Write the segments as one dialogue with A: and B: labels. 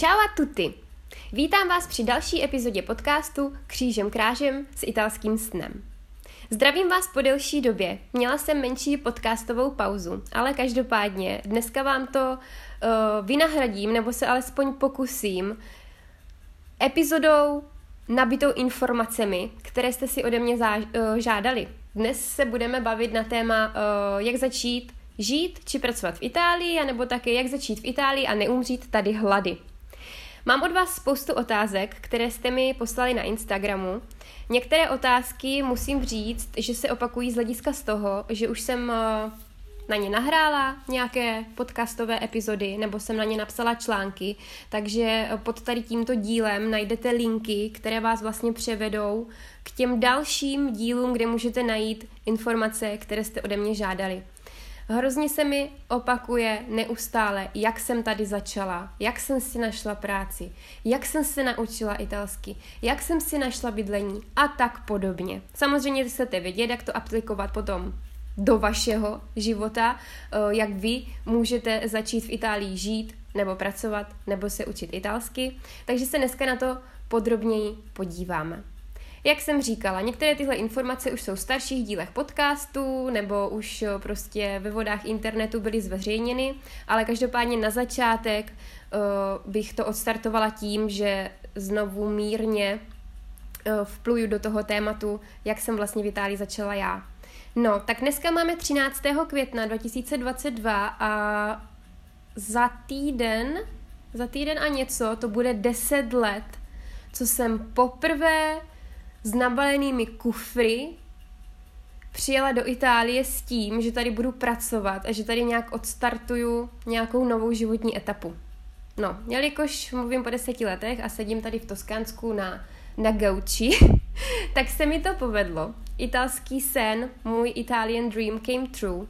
A: Ciao a tutti! Vítám vás při další epizodě podcastu Křížem krážem s italským snem. Zdravím vás po delší době. Měla jsem menší podcastovou pauzu, ale každopádně dneska vám to uh, vynahradím, nebo se alespoň pokusím, epizodou nabitou informacemi, které jste si ode mě uh, žádali. Dnes se budeme bavit na téma, uh, jak začít žít či pracovat v Itálii, anebo také jak začít v Itálii a neumřít tady hlady. Mám od vás spoustu otázek, které jste mi poslali na Instagramu. Některé otázky musím říct, že se opakují z hlediska z toho, že už jsem eh, na ně nahrála nějaké podcastové epizody nebo jsem na ně napsala články, takže pod tady tímto dílem najdete linky, které vás vlastně převedou k těm dalším dílům, kde můžete najít informace, které jste ode mě žádali. Hrozně se mi opakuje neustále, jak jsem tady začala, jak jsem si našla práci, jak jsem se naučila italsky, jak jsem si našla bydlení a tak podobně. Samozřejmě chcete vědět, jak to aplikovat potom do vašeho života, eh, jak vy můžete začít v Itálii žít, nebo pracovat, nebo se učit italsky. Takže se dneska na to podrobněji podíváme. Jak jsem říkala, některé tyhle informace už jsou v starších dílech podcastu nebo už prostě ve vodách internetu byly zveřejněny, ale každopádně na začátek uh, bych to odstartovala tím, že znovu mírně uh, vpluju do toho tématu, jak jsem vlastně v Itálii začala já. No, tak dneska máme 13. května 2022 a za týden, za týden a něco, to bude 10 let, co jsem poprvé s nabalenými kufry přijela do Itálie s tím, že tady budu pracovat a že tady nějak odstartuju nějakou novou životní etapu. No, jelikož mluvím po deseti letech a sedím tady v Toskánsku na, na gauči, tak se mi to povedlo. Italský sen, můj Italian dream came true.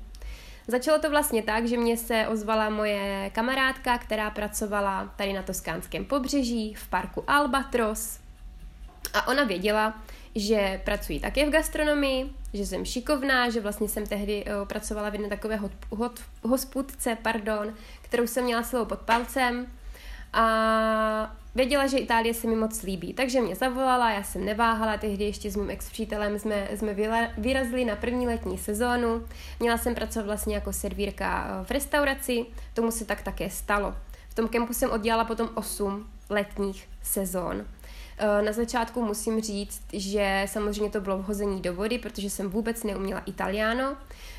A: Začalo to vlastně tak, že mě se ozvala moje kamarádka, která pracovala tady na toskánském pobřeží v parku Albatros a ona věděla, že pracuji také v gastronomii, že jsem šikovná, že vlastně jsem tehdy uh, pracovala v jedné takové hot, hot, hospudce, pardon, kterou jsem měla celou pod palcem a věděla, že Itálie se mi moc líbí, takže mě zavolala, já jsem neváhala, tehdy ještě s mým ex-přítelem jsme, jsme vyrazili na první letní sezónu, měla jsem pracovat vlastně jako servírka eh, v restauraci, tomu se tak také stalo. V tom kempu jsem oddělala potom 8 letních sezón. Eh, na začátku musím říct, že samozřejmě to bylo vhození do vody, protože jsem vůbec neuměla italiano.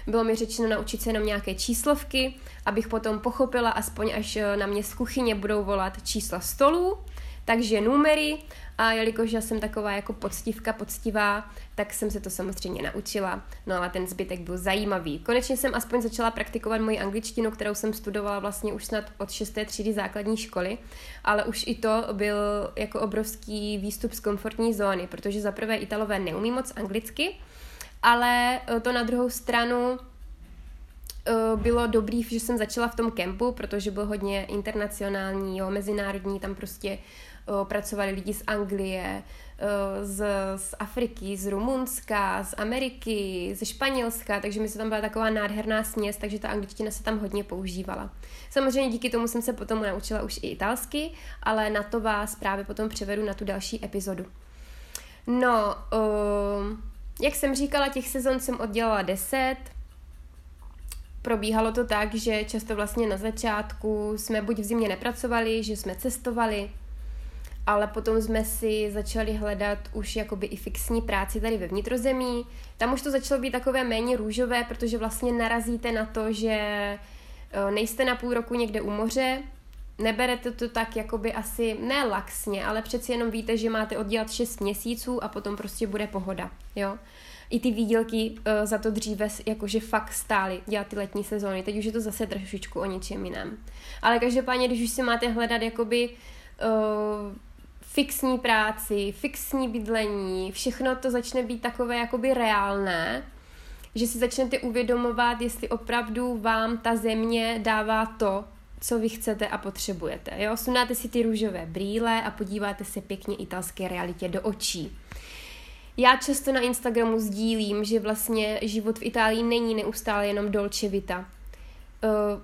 A: Bylo mi řečeno naučit se jenom nějaké číslovky, abych potom pochopila, aspoň až eh, na mě z kuchyně budou volat čísla stolů, takže numery a jelikož já jsem taková jako poctivka, poctivá, tak jsem se to samozřejmě naučila. No ale ten zbytek byl zajímavý. Konečně jsem aspoň začala praktikovat moji angličtinu, kterou jsem studovala vlastně už snad od 6. třídy základní školy, ale už i to byl jako obrovský výstup z komfortní zóny, protože za prvé Italové neumí moc anglicky, ale eh, to na druhou stranu eh, bylo dobrý, že jsem začala v tom kempu, protože byl hodně internacionální, jo, mezinárodní, tam prostě pracovali lidi z Anglie, z, z Afriky, z Rumunska, z Ameriky, ze Španělska, takže mi se tam byla taková nádherná směs, takže ta angličtina se tam hodně používala. Samozřejmě díky tomu jsem se potom naučila už i italsky, ale na to vás právě potom převedu na tu další epizodu. No, uh, jak jsem říkala, těch sezon jsem oddělala 10, probíhalo to tak, že často vlastně na začátku jsme buď v zimě nepracovali, že jsme cestovali, ale potom jsme si začali hledat už jakoby i fixní práci tady ve vnitrozemí. Tam už to začalo být takové méně růžové, protože vlastně narazíte na to, že eh, nejste na půl roku někde u moře, neberete to tak jakoby asi ne laxně, ale přeci jenom víte, že máte oddělat 6 měsíců a potom prostě bude pohoda, jo. I ty výdělky uh, za to dříve jakože fakt stály dělat ty letní sezóny. Teď už je to zase trošičku o něčem jiném. Ale každopádně, když už si máte hledat jakoby uh, fixní práci, fixní bydlení, všechno to začne být takové jakoby reálné, že si začnete uvědomovat, jestli opravdu vám ta země dává to, co vy chcete a potřebujete. Jo? Sundáte si ty růžové brýle a podíváte se pěkně italské realitě do očí. Já často na Instagramu sdílím, že vlastně život v Itálii není neustále jenom dolce vita. Uh,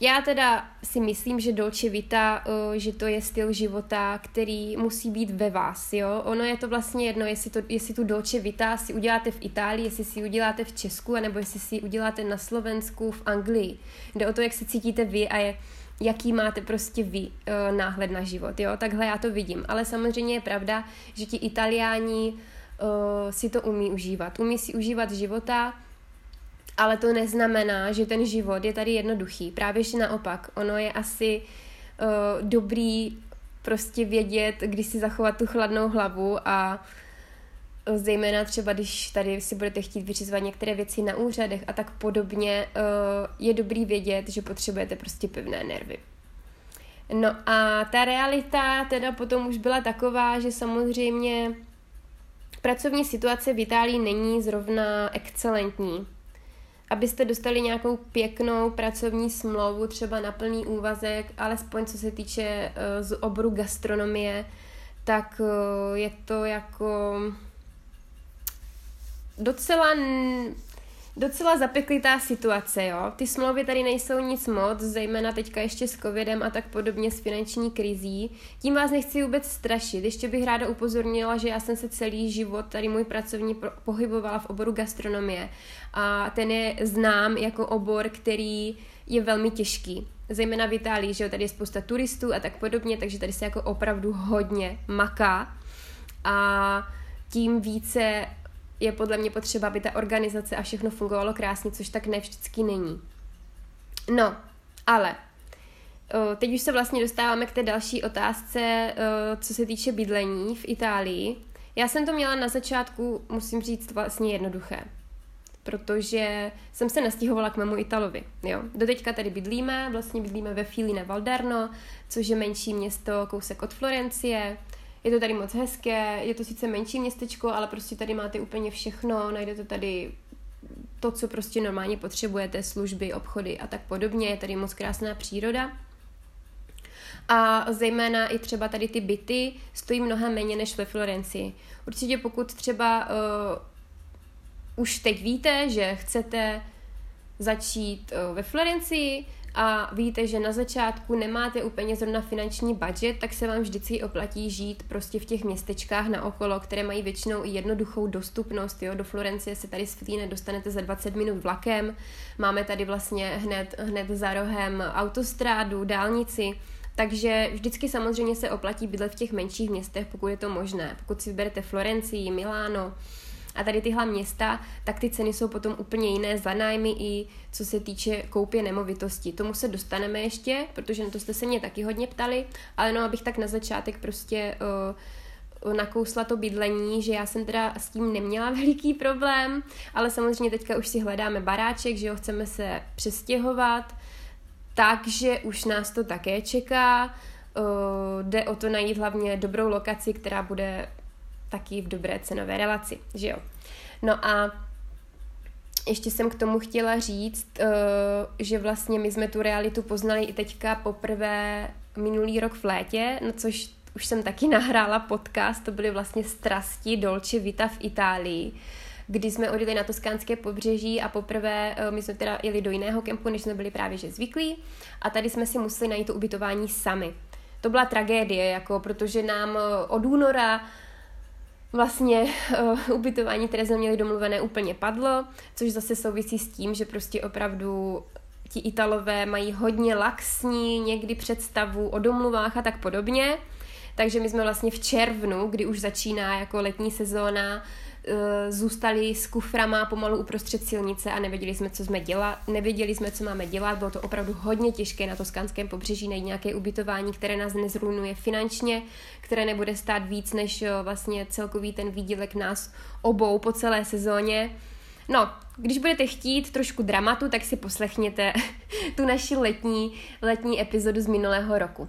A: já teda si myslím, že Dolce Vita, uh, že to je styl života, který musí být ve vás, jo. Ono je to vlastně jedno, jestli, to, jestli tu Dolce Vita si uděláte v Itálii, jestli si ji uděláte v Česku, nebo jestli si ji uděláte na Slovensku, v Anglii. Jde o to, jak se cítíte vy a je, jaký máte prostě vy uh, náhled na život, jo. Takhle já to vidím. Ale samozřejmě je pravda, že ti Italiáni uh, si to umí užívat. Umí si užívat života, ale to neznamená, že ten život je tady jednoduchý. Právě že naopak, ono je asi uh, dobrý prostě vědět, když si zachovat tu chladnou hlavu a uh, zejména třeba, když tady si budete chtít vyřizovat některé věci na úřadech a tak podobně, uh, je dobrý vědět, že potřebujete prostě pevné nervy. No a ta realita teda potom už byla taková, že samozřejmě pracovní situace v Itálii není zrovna excelentní abyste dostali nějakou pěknou pracovní smlouvu, třeba na plný úvazek, alespoň co se týče uh, z oboru gastronomie, tak uh, je to jako docela docela zapeklitá situace, jo. Ty smlouvy tady nejsou nic moc, zejména teďka ještě s covidem a tak podobně s finanční krizí. Tím vás nechci vůbec strašit. Ještě bych ráda upozornila, že já jsem se celý život tady můj pracovní pohybovala v oboru gastronomie a ten je znám jako obor, který je velmi těžký. Zejména v Itálii, že jo, tady je spousta turistů a tak podobně, takže tady se jako opravdu hodně maká. A tím více je podle mě potřeba, aby ta organizace a všechno fungovalo krásně, což tak ne vždycky není. No, ale teď už se vlastně dostáváme k té další otázce, co se týče bydlení v Itálii. Já jsem to měla na začátku, musím říct, vlastně jednoduché protože jsem se nastěhovala k mému Italovi. Jo. Doteďka tady bydlíme, vlastně bydlíme ve Filine Valderno, což je menší město, kousek od Florencie. Je to tady moc hezké, je to sice menší městečko, ale prostě tady máte úplně všechno, najdete tady to, co prostě normálně potřebujete, služby, obchody a tak podobně. Je tady moc krásná příroda. A zejména i třeba tady ty byty stojí mnohem méně než ve Florencii. Určitě pokud třeba uh, už teď víte, že chcete začít uh, ve Florencii, a víte, že na začátku nemáte úplně zrovna finanční budget, tak se vám vždycky oplatí žít prostě v těch městečkách na okolo, které mají většinou i jednoduchou dostupnost. Jo? Do Florencie se tady z Flíne dostanete za 20 minut vlakem. Máme tady vlastně hned, hned za rohem autostrádu, dálnici. Takže vždycky samozřejmě se oplatí bydlet v těch menších městech, pokud je to možné. Pokud si vyberete Florencii, Miláno, a tady tyhle města, tak ty ceny jsou potom úplně jiné za nájmy i co se týče koupě nemovitosti. Tomu se dostaneme ještě, protože na to jste se mě taky hodně ptali, ale no, abych tak na začátek prostě uh, nakousla to bydlení, že já jsem teda s tím neměla veliký problém, ale samozřejmě teďka už si hledáme baráček, že jo, chceme se přestěhovat, takže už nás to také čeká. Uh, jde o to najít hlavně dobrou lokaci, která bude taky v dobré cenové relaci, že jo. No a ještě jsem k tomu chtěla říct, uh, že vlastně my jsme tu realitu poznali i teďka poprvé minulý rok v létě, no což už jsem taky nahrála podcast, to byly vlastně strasti Dolce Vita v Itálii, kdy jsme odjeli na toskánské pobřeží a poprvé uh, my jsme teda jeli do jiného kempu, než jsme byli právě že zvyklí a tady jsme si museli najít to ubytování sami. To byla tragédie, jako, protože nám od února vlastně uh, ubytování, které jsme měli domluvené, úplně padlo, což zase souvisí s tím, že prostě opravdu ti Italové mají hodně laxní někdy představu o domluvách a tak podobně. Takže my jsme vlastně v červnu, kdy už začíná jako letní sezóna, zůstali s kuframa pomalu uprostřed silnice a nevěděli jsme, co jsme dělat, nevěděli jsme, co máme dělat, bylo to opravdu hodně těžké na toskánském pobřeží najít nějaké ubytování, které nás nezrunuje finančně, které nebude stát víc než eh, vlastně celkový ten výdělek nás obou po celé sezóně. No, když budete chtít trošku dramatu, tak si poslechněte tu naši letní, letní epizodu z minulého roku.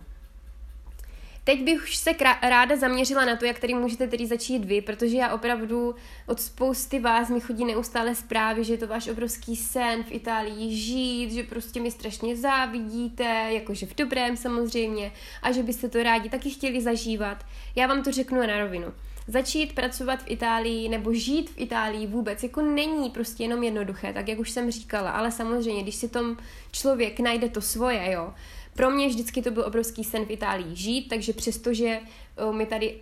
A: Teď bych se ráda zaměřila na to, jak tady můžete tedy začít vy, protože já opravdu od spousty vás mi chodí neustále zprávy, že je to váš obrovský sen v Itálii žít, že prostě mi strašně závidíte, jakože v dobrém samozřejmě, a že byste to rádi taky chtěli zažívat. Já vám to řeknu na rovinu. Začít pracovat v Itálii nebo žít v Itálii vůbec jako není prostě jenom jednoduché, tak jak už jsem říkala, ale samozřejmě, když si tom člověk najde to svoje, jo, pro mě vždycky to byl obrovský sen v Itálii žít, takže přestože mi tady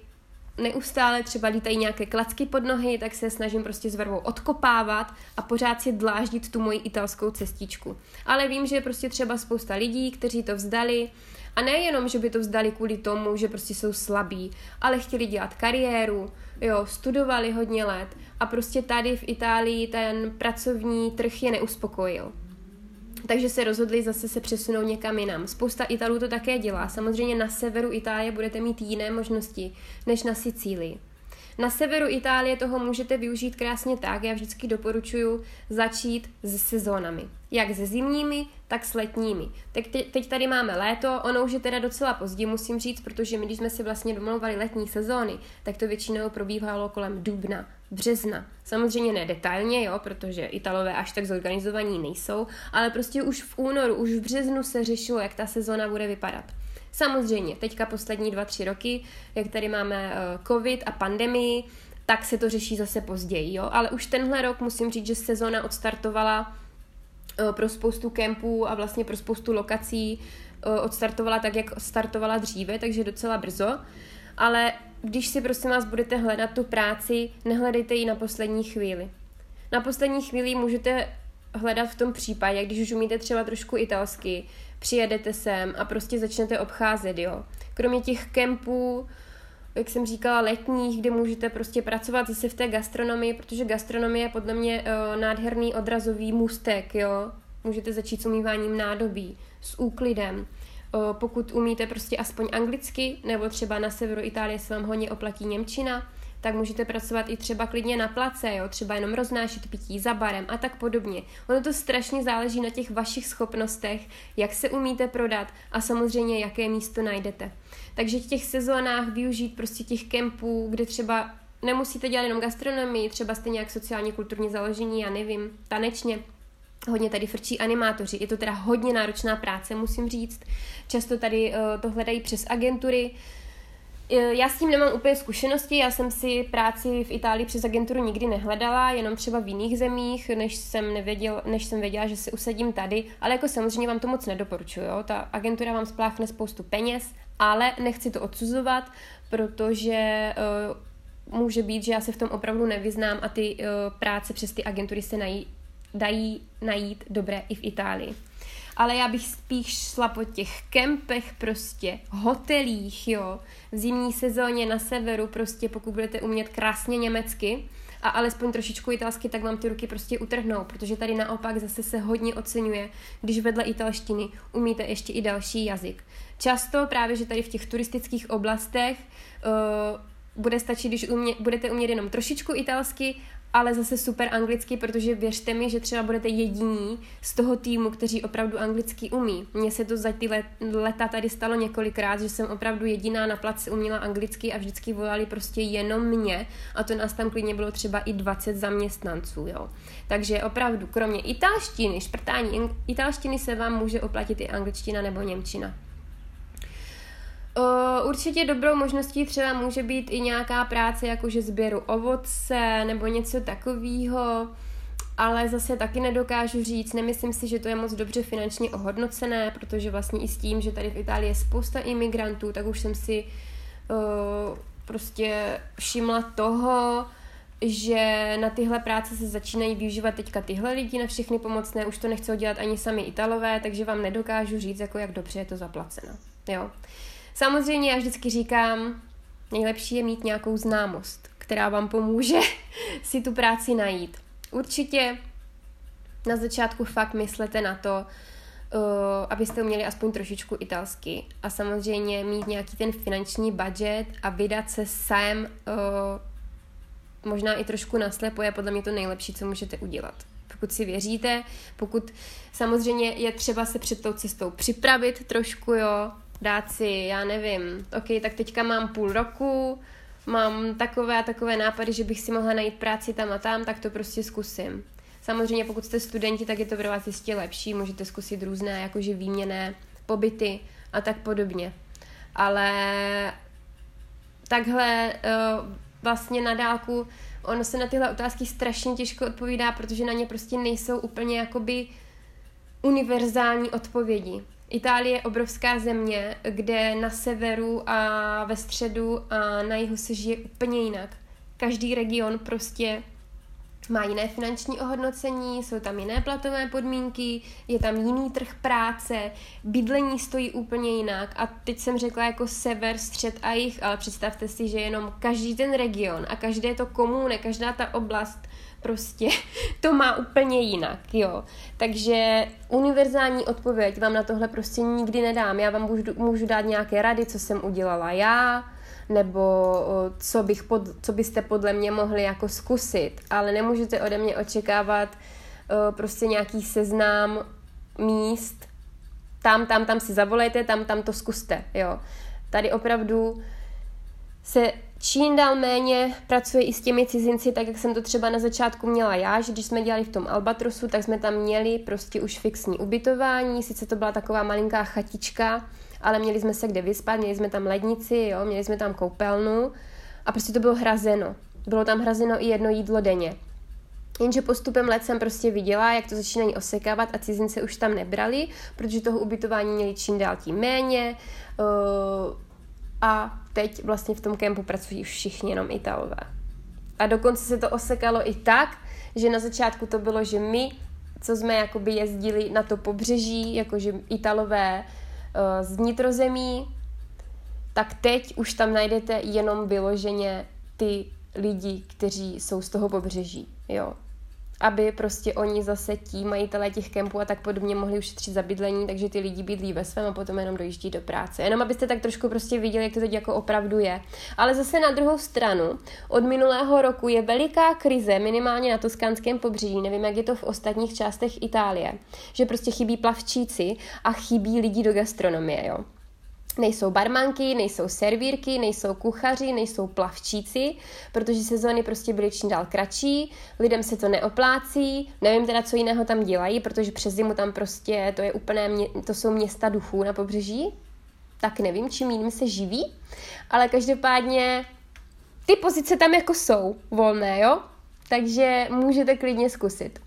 A: neustále třeba lítají nějaké klacky pod nohy, tak se snažím prostě s vervou odkopávat a pořád si dláždit tu moji italskou cestičku. Ale vím, že je prostě třeba spousta lidí, kteří to vzdali a nejenom, že by to vzdali kvůli tomu, že prostě jsou slabí, ale chtěli dělat kariéru, jo, studovali hodně let a prostě tady v Itálii ten pracovní trh je neuspokojil takže se rozhodli zase se přesunout někam jinam. Spousta Italů to také dělá. Samozřejmě na severu Itálie budete mít jiné možnosti než na Sicílii. Na severu Itálie toho můžete využít krásně tak, já vždycky doporučuji začít s sezónami. Jak se zimními, tak s letními. Teď, teď tady máme léto, ono už je teda docela pozdě, musím říct, protože my, když jsme si vlastně domlouvali letní sezóny, tak to většinou probíhalo kolem dubna, března. Samozřejmě ne detailně, jo, protože Italové až tak zorganizovaní nejsou, ale prostě už v únoru, už v březnu se řešilo, jak ta sezóna bude vypadat. Samozřejmě, teďka poslední dva, tři roky, jak tady máme uh, covid a pandemii, tak se to řeší zase později, jo, ale už tenhle rok musím říct, že sezóna odstartovala pro spoustu kempů a vlastně pro spoustu lokací uh, odstartovala tak, jak startovala dříve, takže docela brzo, ale když si prosím vás budete hledat tu práci, nehledejte ji na poslední chvíli. Na poslední chvíli můžete hledat v tom případě, když už umíte třeba trošku italsky, přijedete sem a prostě začnete obcházet, jo. Kromě těch kempů, jak jsem říkala, letních, kde můžete prostě pracovat zase v té gastronomii, protože gastronomie je podle mě uh, nádherný odrazový můstek, jo. Můžete začít s umýváním nádobí, s úklidem, pokud umíte prostě aspoň anglicky, nebo třeba na severu Itálie se vám hodně oplatí Němčina, tak můžete pracovat i třeba klidně na place, jo? třeba jenom roznášet pití za barem a tak podobně. Ono to strašně záleží na těch vašich schopnostech, jak se umíte prodat a samozřejmě jaké místo najdete. Takže v těch sezónách využít prostě těch kempů, kde třeba nemusíte dělat jenom gastronomii, třeba jste nějak sociálně kulturně založení, já nevím, tanečně, Hodně tady frčí animátoři. Je to teda hodně náročná práce, musím říct. Často tady uh, to hledají přes agentury. Uh, já s tím nemám úplně zkušenosti, já jsem si práci v Itálii přes agenturu nikdy nehledala, jenom třeba v jiných zemích, než jsem, nevěděl, než jsem věděla, že se usadím tady, ale jako samozřejmě vám to moc nedoporučuju. Ta agentura vám spláchne spoustu peněz, ale nechci to odsuzovat, protože uh, může být, že já se v tom opravdu nevyznám a ty uh, práce přes ty agentury se nají, dají najít dobré i v Itálii. Ale já bych spíš šla po těch kempech, prostě hotelích, jo, v zimní sezóně na severu, prostě pokud budete umět krásně německy a alespoň trošičku italsky, tak vám ty ruky prostě utrhnou, protože tady naopak zase se hodně oceňuje, když vedle italštiny umíte ještě i další jazyk. Často právě, že tady v těch turistických oblastech uh, bude stačit, když umě, budete umět jenom trošičku italsky ale zase super anglicky, protože věřte mi, že třeba budete jediní z toho týmu, kteří opravdu anglicky umí. Mně se to za ty let, leta tady stalo několikrát, že jsem opravdu jediná na place uměla anglicky a vždycky volali prostě jenom mě a to nás tam klidně bylo třeba i 20 zaměstnanců, jo. Takže opravdu, kromě italštiny, šprtání italštiny se vám může oplatit i angličtina nebo němčina. Určitě dobrou možností třeba může být i nějaká práce jakože sběru ovoce nebo něco takového, ale zase taky nedokážu říct, nemyslím si, že to je moc dobře finančně ohodnocené, protože vlastně i s tím, že tady v Itálii je spousta imigrantů, tak už jsem si uh, prostě všimla toho, že na tyhle práce se začínají využívat teďka tyhle lidi na všechny pomocné, už to nechcou dělat ani sami Italové, takže vám nedokážu říct, jako jak dobře je to zaplaceno. Jo. Samozřejmě já vždycky říkám, nejlepší je mít nějakou známost, která vám pomůže si tu práci najít. Určitě na začátku fakt myslete na to, uh, abyste uměli aspoň trošičku italsky a samozřejmě mít nějaký ten finanční budget a vydat se sem uh, možná i trošku naslepo je podle mě to nejlepší, co můžete udělat. Pokud si věříte, pokud samozřejmě je třeba se před tou cestou připravit trošku, jo, dát si, já nevím, ok, tak teďka mám půl roku, mám takové a takové nápady, že bych si mohla najít práci tam a tam, tak to prostě zkusím. Samozřejmě pokud jste studenti, tak je to pro vás jistě lepší, můžete zkusit různé jakože výměné pobyty a tak podobně. Ale takhle uh, vlastně na dálku ono se na tyhle otázky strašně těžko odpovídá, protože na ně prostě nejsou úplně jakoby univerzální odpovědi. Itálie je obrovská země, kde na severu a ve středu a na jihu se žije úplně jinak. Každý region prostě má jiné finanční ohodnocení, jsou tam jiné platové podmínky, je tam jiný trh práce, bydlení stojí úplně jinak a teď jsem řekla jako sever, střed a jich, ale představte si, že jenom každý ten region a každé to komune, každá ta oblast prostě to má úplně jinak, jo. Takže univerzální odpověď vám na tohle prostě nikdy nedám. Já vám můžu, můžu dát nějaké rady, co jsem udělala já, nebo co, bych pod, co byste podle mě mohli jako zkusit, ale nemůžete ode mě očekávat prostě nějaký seznám míst, tam, tam, tam si zavolejte, tam, tam to zkuste, jo. Tady opravdu se čím dál méně pracuje i s těmi cizinci, tak jak jsem to třeba na začátku měla já, že když jsme dělali v tom Albatrosu, tak jsme tam měli prostě už fixní ubytování, sice to byla taková malinká chatička, ale měli jsme se kde vyspat, měli jsme tam lednici, jo, měli jsme tam koupelnu a prostě to bylo hrazeno. Bylo tam hrazeno i jedno jídlo denně. Jenže postupem let jsem prostě viděla, jak to začínají osekávat a cizince už tam nebrali, protože toho ubytování měli čím dál tím méně. Uh, a teď vlastně v tom kempu pracují všichni jenom Italové. A dokonce se to osekalo i tak, že na začátku to bylo, že my, co jsme jakoby jezdili na to pobřeží, jakože Italové uh, z vnitrozemí, tak teď už tam najdete jenom vyloženě ty lidi, kteří jsou z toho pobřeží, jo aby prostě oni zase tí majitelé těch kempů a tak podobně mohli ušetřit za bydlení, takže ty lidi bydlí ve svém a potom jenom dojíždí do práce. Jenom abyste tak trošku prostě viděli, jak to teď jako opravdu je. Ale zase na druhou stranu, od minulého roku je veliká krize, minimálně na toskánském pobřeží, nevím, jak je to v ostatních částech Itálie, že prostě chybí plavčíci a chybí lidi do gastronomie, jo. Nejsou barmanky, nejsou servírky, nejsou kuchaři, nejsou plavčíci, protože sezóny prostě byly čím dál kratší, lidem se to neoplácí, nevím teda, co jiného tam dělají, protože přes zimu tam prostě, to je úplné, to jsou města duchů na pobřeží, tak nevím, čím jiným se živí, ale každopádně ty pozice tam jako jsou volné, jo? Takže můžete klidně zkusit.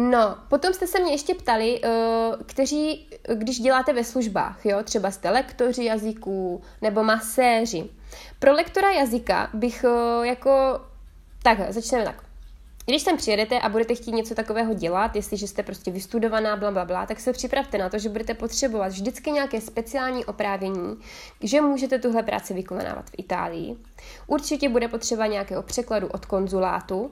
A: No, potom jste se mě ještě ptali, uh, kteří, když děláte ve službách, jo, třeba jste lektoři jazyků nebo maséři. Pro lektora jazyka bych uh, jako, tak, začneme tak. Když sem přijedete a budete chtít něco takového dělat, jestliže jste prostě vystudovaná, bla, bla, bla, tak se připravte na to, že budete potřebovat vždycky nějaké speciální oprávění, že můžete tuhle práci vykonávat v Itálii. Určitě bude potřeba nějakého překladu od konzulátu,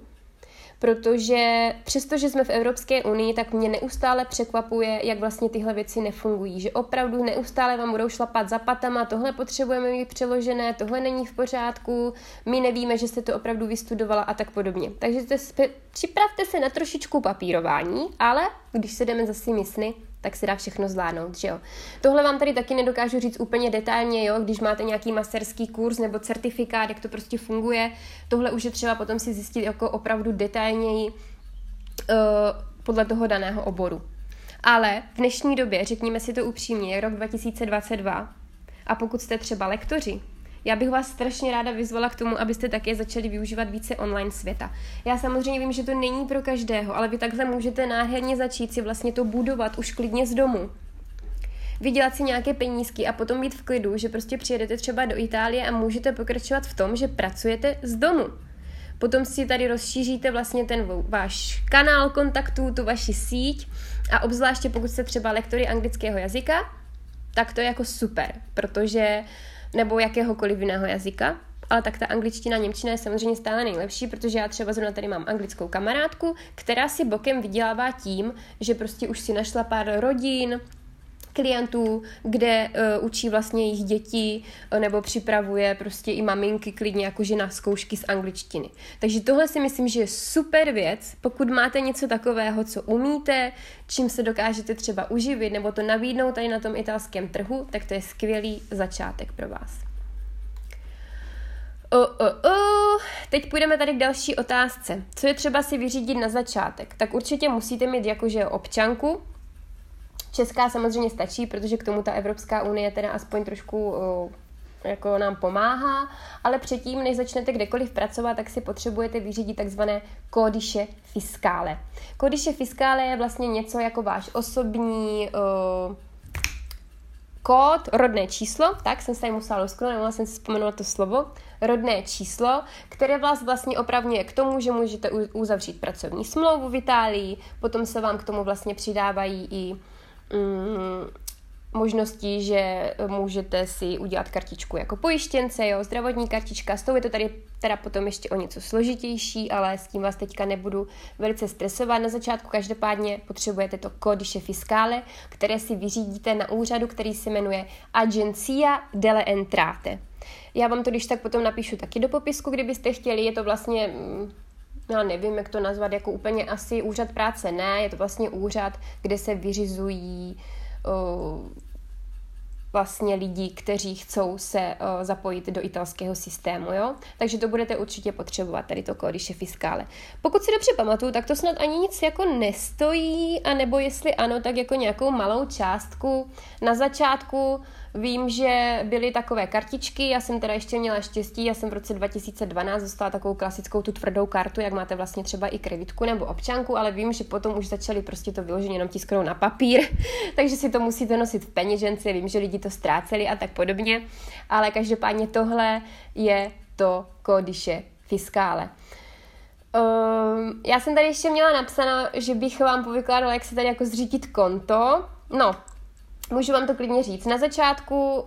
A: protože přestože jsme v Evropské unii, tak mě neustále překvapuje, jak vlastně tyhle věci nefungují, že opravdu neustále vám budou šlapat za patama, tohle potřebujeme mít přeložené, tohle není v pořádku, my nevíme, že jste to opravdu vystudovala a tak podobně. Takže spe- připravte se na trošičku papírování, ale když se jdeme za svými sny, tak se dá všechno zvládnout, že jo. Tohle vám tady taky nedokážu říct úplně detailně, jo, když máte nějaký masterský kurz nebo certifikát, jak to prostě funguje. Tohle už je třeba potom si zjistit jako opravdu detailněji uh, podle toho daného oboru. Ale v dnešní době, řekněme si to upřímně, je rok 2022 a pokud jste třeba lektoři, já bych vás strašně ráda vyzvala k tomu, abyste také začali využívat více online světa. Já samozřejmě vím, že to není pro každého, ale vy takhle můžete nádherně začít si vlastně to budovat už klidně z domu. Vydělat si nějaké penízky a potom být v klidu, že prostě přijedete třeba do Itálie a můžete pokračovat v tom, že pracujete z domu. Potom si tady rozšíříte vlastně ten váš kanál kontaktů, tu vaši síť a obzvláště pokud jste třeba lektory anglického jazyka, tak to je jako super, protože uh, nebo jakéhokoliv jiného jazyka, ale tak ta angličtina, němčina je samozřejmě stále nejlepší, protože já třeba zrovna tady mám anglickou kamarádku, která si bokem vydělává tím, že prostě už si našla pár rodin, klientů, kde uh, učí vlastně jejich děti uh, nebo připravuje prostě i maminky klidně jakože na zkoušky z angličtiny. Takže tohle si myslím, že je super věc, pokud máte něco takového, co umíte, čím se dokážete třeba uživit nebo to nabídnout tady na tom italském trhu, tak to je skvělý začátek pro vás. O, o, o. Teď půjdeme tady k další otázce. Co je třeba si vyřídit na začátek? Tak určitě musíte mít jakože občanku, Česká samozřejmě stačí, protože k tomu ta Evropská unie teda aspoň trošku jako nám pomáhá, ale předtím, než začnete kdekoliv pracovat, tak si potřebujete vyřídit takzvané kódiše fiskále. Kódiše fiskále je vlastně něco jako váš osobní uh, kód, rodné číslo, tak jsem se tady musela lusknout, nemohla jsem si vzpomenout to slovo, rodné číslo, které vás vlastně opravňuje k tomu, že můžete uzavřít pracovní smlouvu v Itálii, potom se vám k tomu vlastně přidávají i mm, možností, že můžete si udělat kartičku jako pojištěnce, jo, zdravotní kartička, s tou je to tady teda potom ještě o něco složitější, ale s tím vás teďka nebudu velice stresovat. Na začátku každopádně potřebujete to kodiše fiskále, které si vyřídíte na úřadu, který se jmenuje Agencia delle Entrate. Já vám to když tak potom napíšu taky do popisku, kdybyste chtěli, je to vlastně mm, já nevím, jak to nazvat, jako úplně asi úřad práce ne, je to vlastně úřad, kde se vyřizují uh, vlastně lidí, kteří chcou se uh, zapojit do italského systému, jo? Takže to budete určitě potřebovat, tady to kódiše fiskále. Pokud si dobře pamatuju, tak to snad ani nic jako nestojí, anebo jestli ano, tak jako nějakou malou částku. Na začátku Vím, že byly takové kartičky, já jsem teda ještě měla štěstí, já jsem v roce 2012 dostala takovou klasickou tu tvrdou kartu, jak máte vlastně třeba i kreditku nebo občanku, ale vím, že potom už začali prostě to vyloženě jenom tisknout na papír, takže si to musíte nosit v peněžence, vím, že lidi to ztráceli a tak podobně, ale každopádně tohle je to kódiše fiskále. Um, já jsem tady ještě měla napsáno, že bych vám povykládala, jak se tady jako zřídit konto. No, můžu vám to klidně říct. Na začátku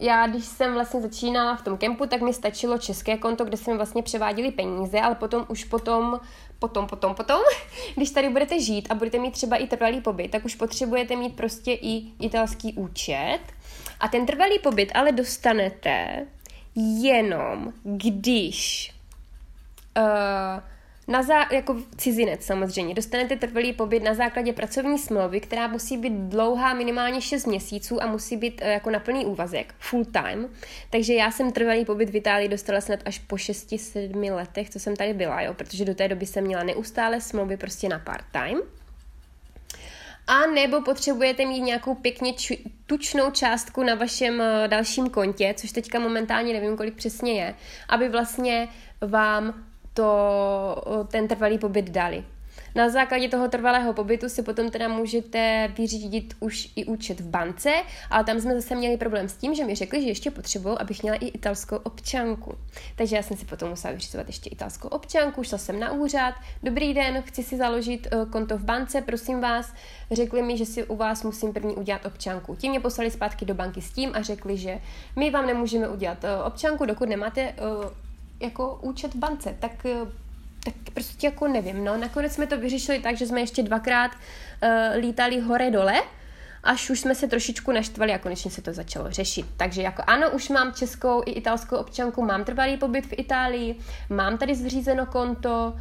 A: já, když jsem vlastně začínala v tom kempu, tak mi stačilo české konto, kde jsme vlastně převáděli peníze, ale potom už potom, potom, potom, potom, když tady budete žít a budete mít třeba i trvalý pobyt, tak už potřebujete mít prostě i italský účet. A ten trvalý pobyt ale dostanete jenom, když uh, na zá, jako cizinec samozřejmě, dostanete trvalý pobyt na základě pracovní smlouvy, která musí být dlouhá minimálně 6 měsíců a musí být uh, jako na plný úvazek, full time. Takže já jsem trvalý pobyt v Itálii dostala snad až po 6-7 letech, co jsem tady byla, jo, protože do té doby jsem měla neustále smlouvy prostě na part-time. A nebo potřebujete mít nějakou pěkně č- tučnou částku na vašem uh, dalším kontě, což teďka momentálně nevím, kolik přesně je, aby vlastně vám to, ten trvalý pobyt dali. Na základě toho trvalého pobytu si potom teda můžete vyřídit už i účet v bance, ale tam jsme zase měli problém s tím, že mi řekli, že ještě potřebují, abych měla i italskou občanku. Takže já jsem si potom musela vyřizovat ještě italskou občanku, šla jsem na úřad. Dobrý den, chci si založit uh, konto v bance, prosím vás. Řekli mi, že si u vás musím první udělat občanku. Ti mě poslali zpátky do banky s tím a řekli, že my vám nemůžeme udělat uh, občanku, dokud nemáte uh, jako účet v bance, tak eh, tak prostě jako nevím, no. Nakonec jsme to vyřešili tak, že jsme ještě dvakrát uh, lítali hore dole, až už jsme se trošičku naštvali a konečně se to začalo řešit. Takže jako ano, už mám českou i italskou občanku, mám trvalý pobyt v Itálii, mám tady zřízeno konto,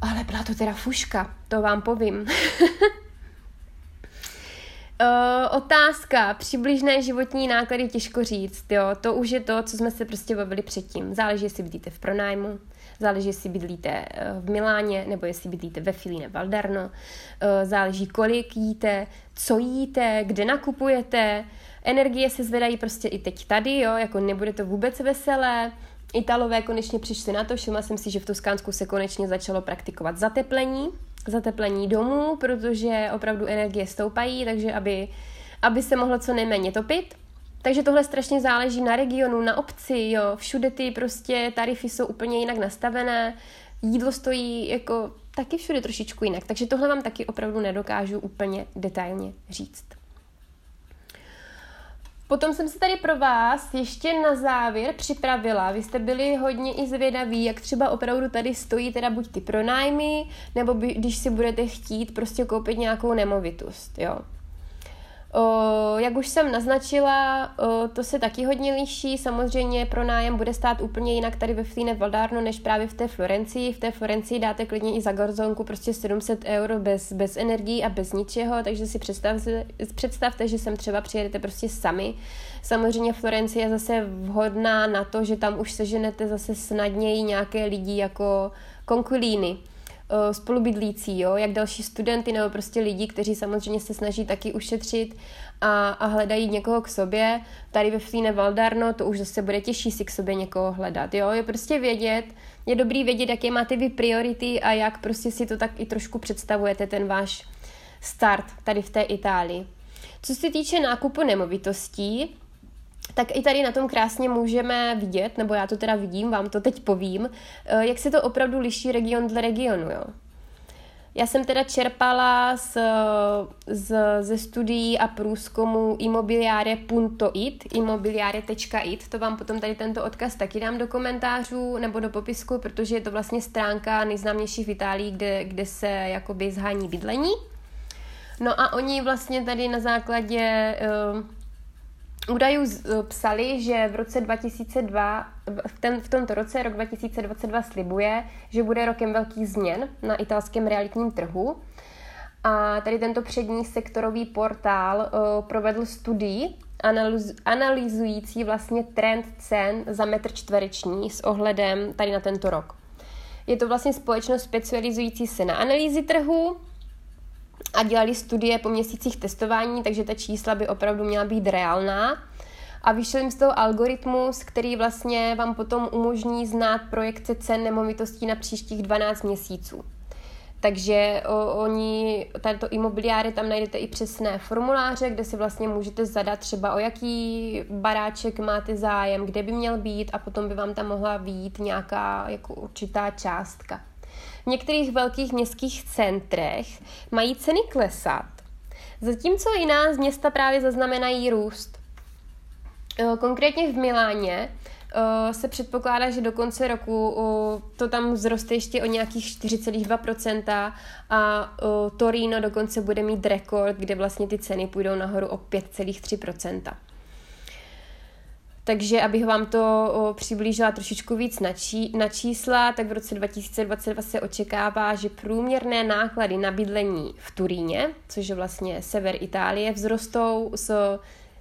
A: ale byla to teda fuška, to vám povím. Uh, otázka, přibližné životní náklady těžko říct, jo, to už je to, co jsme se prostě bavili předtím. Záleží, jestli bydlíte v pronájmu, záleží, jestli bydlíte eh, v Miláně, nebo jestli bydlíte ve Filíne Valdarno, uh, záleží, kolik jíte, co jíte, kde nakupujete, energie se zvedají prostě i teď tady, jo, jako nebude to vůbec veselé, Italové konečně přišli na to, všimla jsem si, že v Toskánsku se konečně začalo praktikovat zateplení, zateplení domů, protože opravdu energie stoupají, takže aby, aby se mohlo co nejméně topit. Takže tohle strašně záleží na regionu, na obci, jo, všude ty prostě tarify jsou úplně jinak nastavené, jídlo stojí jako taky všude trošičku jinak, takže tohle vám taky opravdu nedokážu úplně detailně říct. Potom jsem se tady pro vás ještě na závěr připravila. Vy jste byli hodně i zvědaví, jak třeba opravdu tady stojí teda buď ty pronájmy, nebo by, když si budete chtít prostě koupit nějakou nemovitost, jo. O, jak už jsem naznačila, o, to se taky hodně liší. Samozřejmě pro nájem bude stát úplně jinak tady ve Flíne Valdárno, než právě v té Florencii. V té Florencii dáte klidně i za garzonku prostě 700 euro bez, bez energií a bez ničeho, takže si představte, představte, že sem třeba přijedete prostě sami. Samozřejmě Florencie je zase vhodná na to, že tam už seženete zase snadněji nějaké lidi jako konkulíny spolubydlící, jo, jak další studenty nebo prostě lidi, kteří samozřejmě se snaží taky ušetřit a, a hledají někoho k sobě. Tady ve Flíne Valdarno to už zase bude těžší si k sobě někoho hledat, jo, je prostě vědět, je dobrý vědět, jaké máte vy priority a jak prostě si to tak i trošku představujete, ten váš start tady v té Itálii. Co se týče nákupu nemovitostí, tak i tady na tom krásně můžeme vidět, nebo já to teda vidím, vám to teď povím, eh, jak se to opravdu liší region dle regionu. Jo. Já jsem teda čerpala z, z, ze studií a průzkumu immobiliare.it, immobiliare.it, to vám potom tady tento odkaz taky dám do komentářů nebo do popisku, protože je to vlastně stránka nejznámější v Itálii, kde, kde se jakoby zhání bydlení. No a oni vlastně tady na základě uh, údajů eh, psali, že v roce 2002, v, ten, v tomto roce, rok 2022, slibuje, že bude rokem velkých změn na italském realitním trhu. A tady tento přední sektorový portál uh, provedl studii analyz, analyzující vlastně trend cen za metr čtvereční s ohledem tady na tento rok. Je to vlastně společnost specializující se na analýzy trhu, a dělali studie po měsících testování, takže ta čísla by opravdu měla být reálná. A vyšel jim z toho algoritmus, který vlastně vám potom umožní znát projekce cen nemovitostí na příštích 12 měsíců. Takže o, oni, tato imobiliáry, tam najdete i přesné formuláře, kde si vlastně můžete zadat třeba o jaký baráček máte zájem, kde by měl být a potom by vám tam mohla být nějaká jako určitá částka. V některých velkých městských centrech mají ceny klesat, zatímco jiná z města právě zaznamenají růst. Eh, konkrétně v Miláně eh, se předpokládá, že do konce roku to tam vzroste ještě o nějakých 4,2% a Torino dokonce bude mít rekord, kde vlastně ty ceny půjdou nahoru o 5,3%. Takže abych vám to přiblížila trošičku víc na, čí, na čísla, tak v roce 2022 se očekává, že průměrné náklady na bydlení v Turíně, což je vlastně sever Itálie, vzrostou z,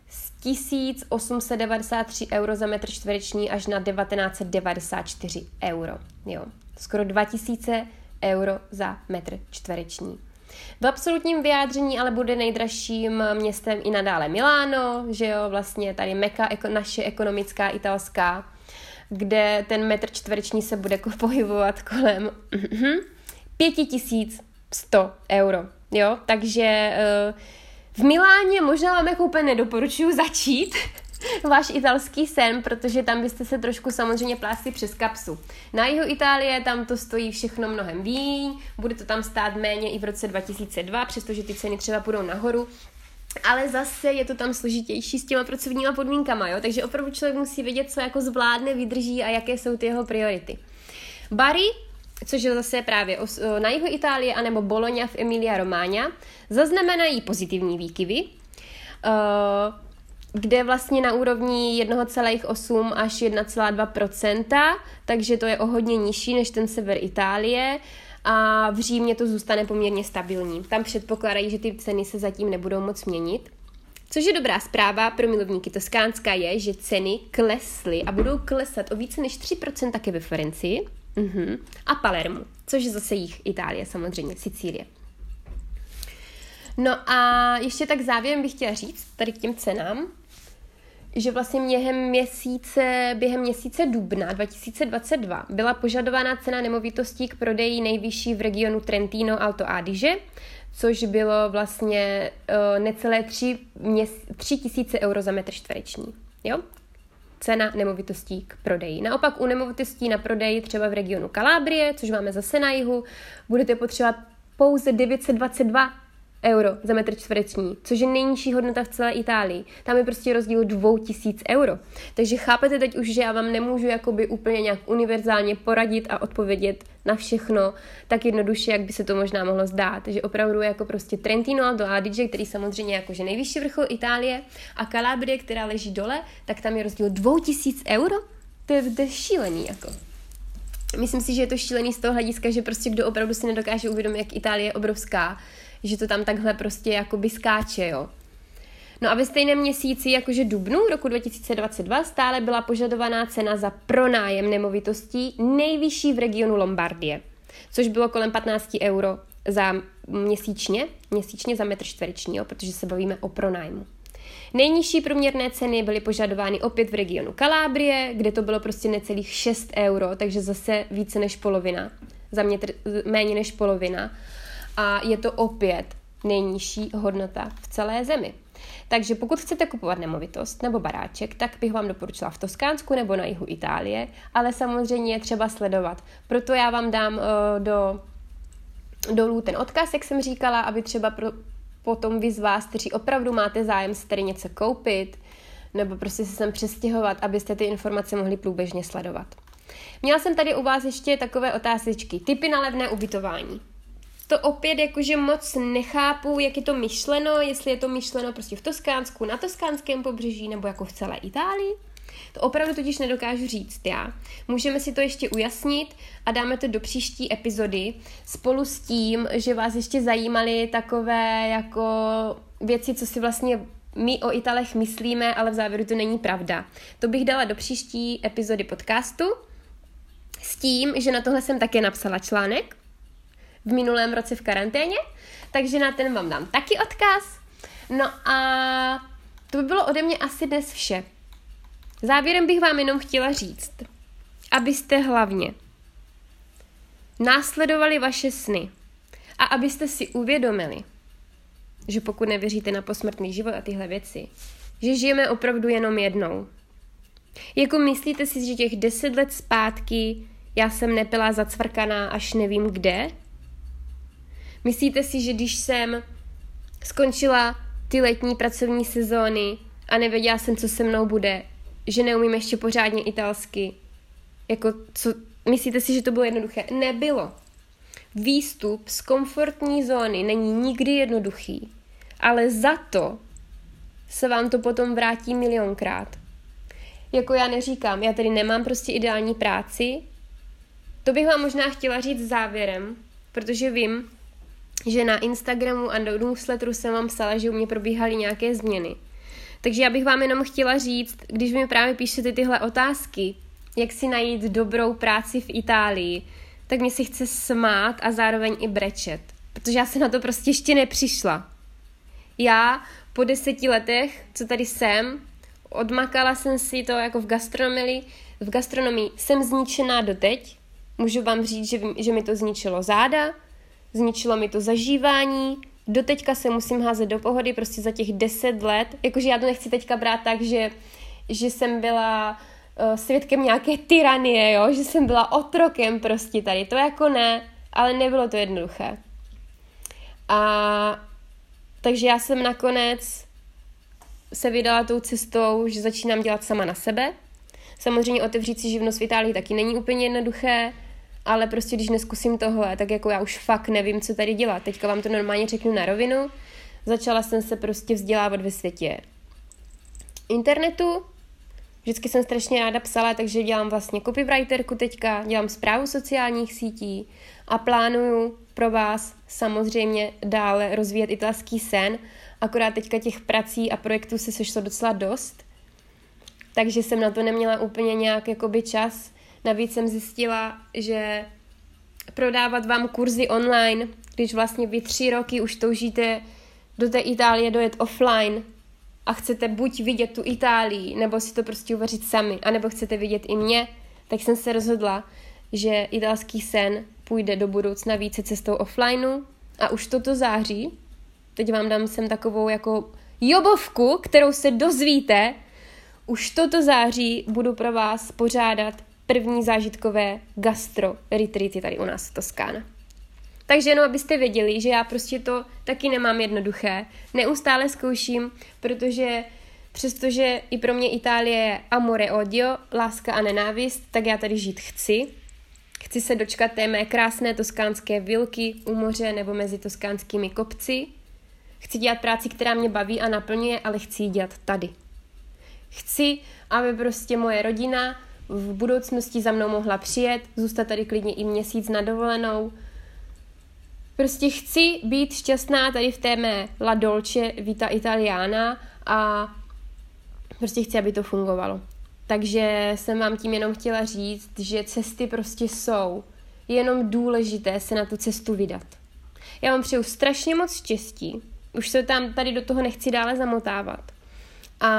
A: z 1893 euro za metr čtvereční až na 1994 euro. Jo. Skoro 2000 euro za metr čtvereční. V absolutním vyjádření ale bude nejdražším městem i nadále Miláno, že jo, vlastně tady meka naše ekonomická italská, kde ten metr čtvereční se bude pohybovat kolem 5100 euro, jo, takže eh, v Miláně možná vám jako úplně nedoporučuji začít, váš italský sen, protože tam byste se trošku samozřejmě plásli přes kapsu. Na jihu Itálie tam to stojí všechno mnohem víň, bude to tam stát méně i v roce 2002, přestože ty ceny třeba půjdou nahoru, ale zase je to tam složitější s těma pracovníma podmínkama, jo? takže opravdu člověk musí vědět, co jako zvládne, vydrží a jaké jsou ty jeho priority. Bari, což je zase právě na jihu Itálie, anebo Bologna v Emilia Romagna, zaznamenají pozitivní výkyvy. Uh, kde vlastně na úrovni 1,8 až 1,2% takže to je o hodně nižší než ten sever Itálie a v Římě to zůstane poměrně stabilní. Tam předpokládají, že ty ceny se zatím nebudou moc měnit. Což je dobrá zpráva pro milovníky Toskánska je, že ceny klesly a budou klesat o více než 3% také ve Florencii uh-huh. a Palermu, což je zase jich Itálie samozřejmě, Sicílie. No a ještě tak závěrem bych chtěla říct tady k těm cenám, že vlastně během měsíce, během měsíce dubna 2022 byla požadována cena nemovitostí k prodeji nejvyšší v regionu Trentino Alto Adige, což bylo vlastně uh, necelé 3, měs, 3 tisíce euro za metr čtvereční. Jo? Cena nemovitostí k prodeji. Naopak u nemovitostí na prodej třeba v regionu Kalábrie, což máme zase na jihu, budete potřebovat pouze 922 euro za metr čtvereční, což je nejnižší hodnota v celé Itálii. Tam je prostě rozdíl 2000 euro. Takže chápete teď už, že já vám nemůžu jakoby úplně nějak univerzálně poradit a odpovědět na všechno tak jednoduše, jak by se to možná mohlo zdát. Že opravdu jako prostě Trentino Alto Adige, který samozřejmě jakože nejvyšší vrchol Itálie a Calabria, která leží dole, tak tam je rozdíl 2000 euro. To je, to je šílený jako. Myslím si, že je to šílený z toho hlediska, že prostě kdo opravdu si nedokáže uvědomit, jak Itálie je obrovská, že to tam takhle prostě jakoby skáče, jo. No a ve stejném měsíci, jakože dubnu roku 2022, stále byla požadovaná cena za pronájem nemovitostí nejvyšší v regionu Lombardie, což bylo kolem 15 euro za měsíčně, měsíčně za metr čtvereční, jo, protože se bavíme o pronájmu. Nejnižší průměrné ceny byly požadovány opět v regionu Kalábrie, kde to bylo prostě necelých 6 euro, takže zase více než polovina, za mě méně než polovina. A je to opět nejnižší hodnota v celé zemi. Takže pokud chcete kupovat nemovitost nebo baráček, tak bych vám doporučila v Toskánsku nebo na jihu Itálie, ale samozřejmě je třeba sledovat. Proto já vám dám uh, do dolů ten odkaz, jak jsem říkala, aby třeba pro, potom vy z vás, kteří opravdu máte zájem si tady něco koupit, nebo prostě se sem přestěhovat, abyste ty informace mohli průběžně sledovat. Měla jsem tady u vás ještě takové otázečky. Typy na levné ubytování. To opět jakože moc nechápu, jak je to myšleno, jestli je to myšleno prostě v Toskánsku, na toskánském pobřeží, nebo jako v celé Itálii. To opravdu totiž nedokážu říct já. Můžeme si to ještě ujasnit a dáme to do příští epizody spolu s tím, že vás ještě zajímaly takové jako věci, co si vlastně my o Italech myslíme, ale v závěru to není pravda. To bych dala do příští epizody podcastu s tím, že na tohle jsem také napsala článek v minulém roce v karanténě, takže na ten vám dám taky odkaz. No a to by bylo ode mě asi dnes vše. Závěrem bych vám jenom chtěla říct, abyste hlavně následovali vaše sny a abyste si uvědomili, že pokud nevěříte na posmrtný život a tyhle věci, že žijeme opravdu jenom jednou. Jako myslíte si, že těch deset let zpátky já jsem nepila zacvrkaná až nevím kde? Myslíte si, že když jsem skončila ty letní pracovní sezóny a nevěděla jsem, co se mnou bude, že neumím ještě pořádně italsky. Jako, co, myslíte si, že to bylo jednoduché? Nebylo. Výstup z komfortní zóny není nikdy jednoduchý, ale za to se vám to potom vrátí milionkrát. Jako já neříkám, já tady nemám prostě ideální práci, to bych vám možná chtěla říct závěrem, protože vím, že na Instagramu a do newsletteru jsem vám psala, že u mě probíhaly nějaké změny. Takže já bych vám jenom chtěla říct, když mi právě píšete tyhle otázky, jak si najít dobrou práci v Itálii, tak mě si chce smát a zároveň i brečet, protože já se na to prostě ještě nepřišla. Já po deseti letech, co tady jsem, odmakala jsem si to jako v gastronomii, v gastronomii jsem zničená doteď, můžu vám říct, že, že mi to zničilo záda, zničilo mi to zažívání, doteďka se musím házet do pohody prostě za těch deset let, jakože já to nechci teďka brát tak, že, že jsem byla uh, svědkem nějaké tyranie, jo, že jsem byla otrokem prostě tady, to jako ne, ale nebylo to jednoduché. A takže já jsem nakonec se vydala tou cestou, že začínám dělat sama na sebe. Samozřejmě otevřít si živnost v Itálii taky není úplně jednoduché, ale prostě když neskusím tohle, tak jako já už fakt nevím, co tady dělat. Teďka vám to normálně řeknu na rovinu. Začala jsem se prostě vzdělávat ve světě internetu. Vždycky jsem strašně ráda psala, takže dělám vlastně copywriterku teďka, dělám zprávu sociálních sítí a plánuju pro vás samozřejmě dále rozvíjet italský sen. Akorát teďka těch prací a projektů se sešlo docela dost, takže jsem na to neměla úplně nějak jakoby čas Navíc jsem zjistila, že prodávat vám kurzy online, když vlastně vy tři roky už toužíte do té Itálie dojet offline a chcete buď vidět tu Itálii, nebo si to prostě uvařit sami, anebo chcete vidět i mě, tak jsem se rozhodla, že italský sen půjde do budoucna více cestou offlineu a už toto září, teď vám dám sem takovou jako jobovku, kterou se dozvíte, už toto září budu pro vás pořádat první zážitkové gastro retreaty tady u nás v Toskána. Takže jenom abyste věděli, že já prostě to taky nemám jednoduché. Neustále zkouším, protože přestože i pro mě Itálie je amore odio, láska a nenávist, tak já tady žít chci. Chci se dočkat té mé krásné toskánské vilky u moře nebo mezi toskánskými kopci. Chci dělat práci, která mě baví a naplňuje, ale chci ji dělat tady. Chci, aby prostě moje rodina v budoucnosti za mnou mohla přijet, zůstat tady klidně i měsíc na dovolenou. Prostě chci být šťastná tady v té mé La Dolce Vita Italiana a prostě chci, aby to fungovalo. Takže jsem vám tím jenom chtěla říct, že cesty prostě jsou. Je jenom důležité se na tu cestu vydat. Já vám přeju strašně moc štěstí. Už se tam tady do toho nechci dále zamotávat. A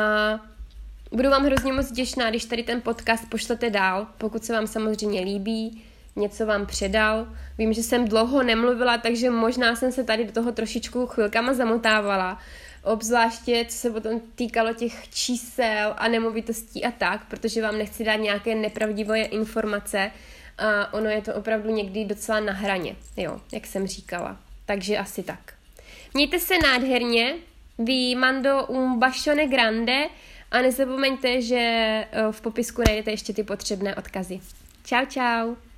A: budu vám hrozně moc vděčná, když tady ten podcast pošlete dál, pokud se vám samozřejmě líbí, něco vám předal. Vím, že jsem dlouho nemluvila, takže možná jsem se tady do toho trošičku chvilkama zamotávala. Obzvláště, co se potom týkalo těch čísel a nemovitostí a tak, protože vám nechci dát nějaké nepravdivé informace a ono je to opravdu někdy docela na hraně, jo, jak jsem říkala. Takže asi tak. Mějte se nádherně, vi mando un bacione grande a nezapomeňte, že eh, v popisku najdete ještě ty potřebné odkazy. Čau, čau!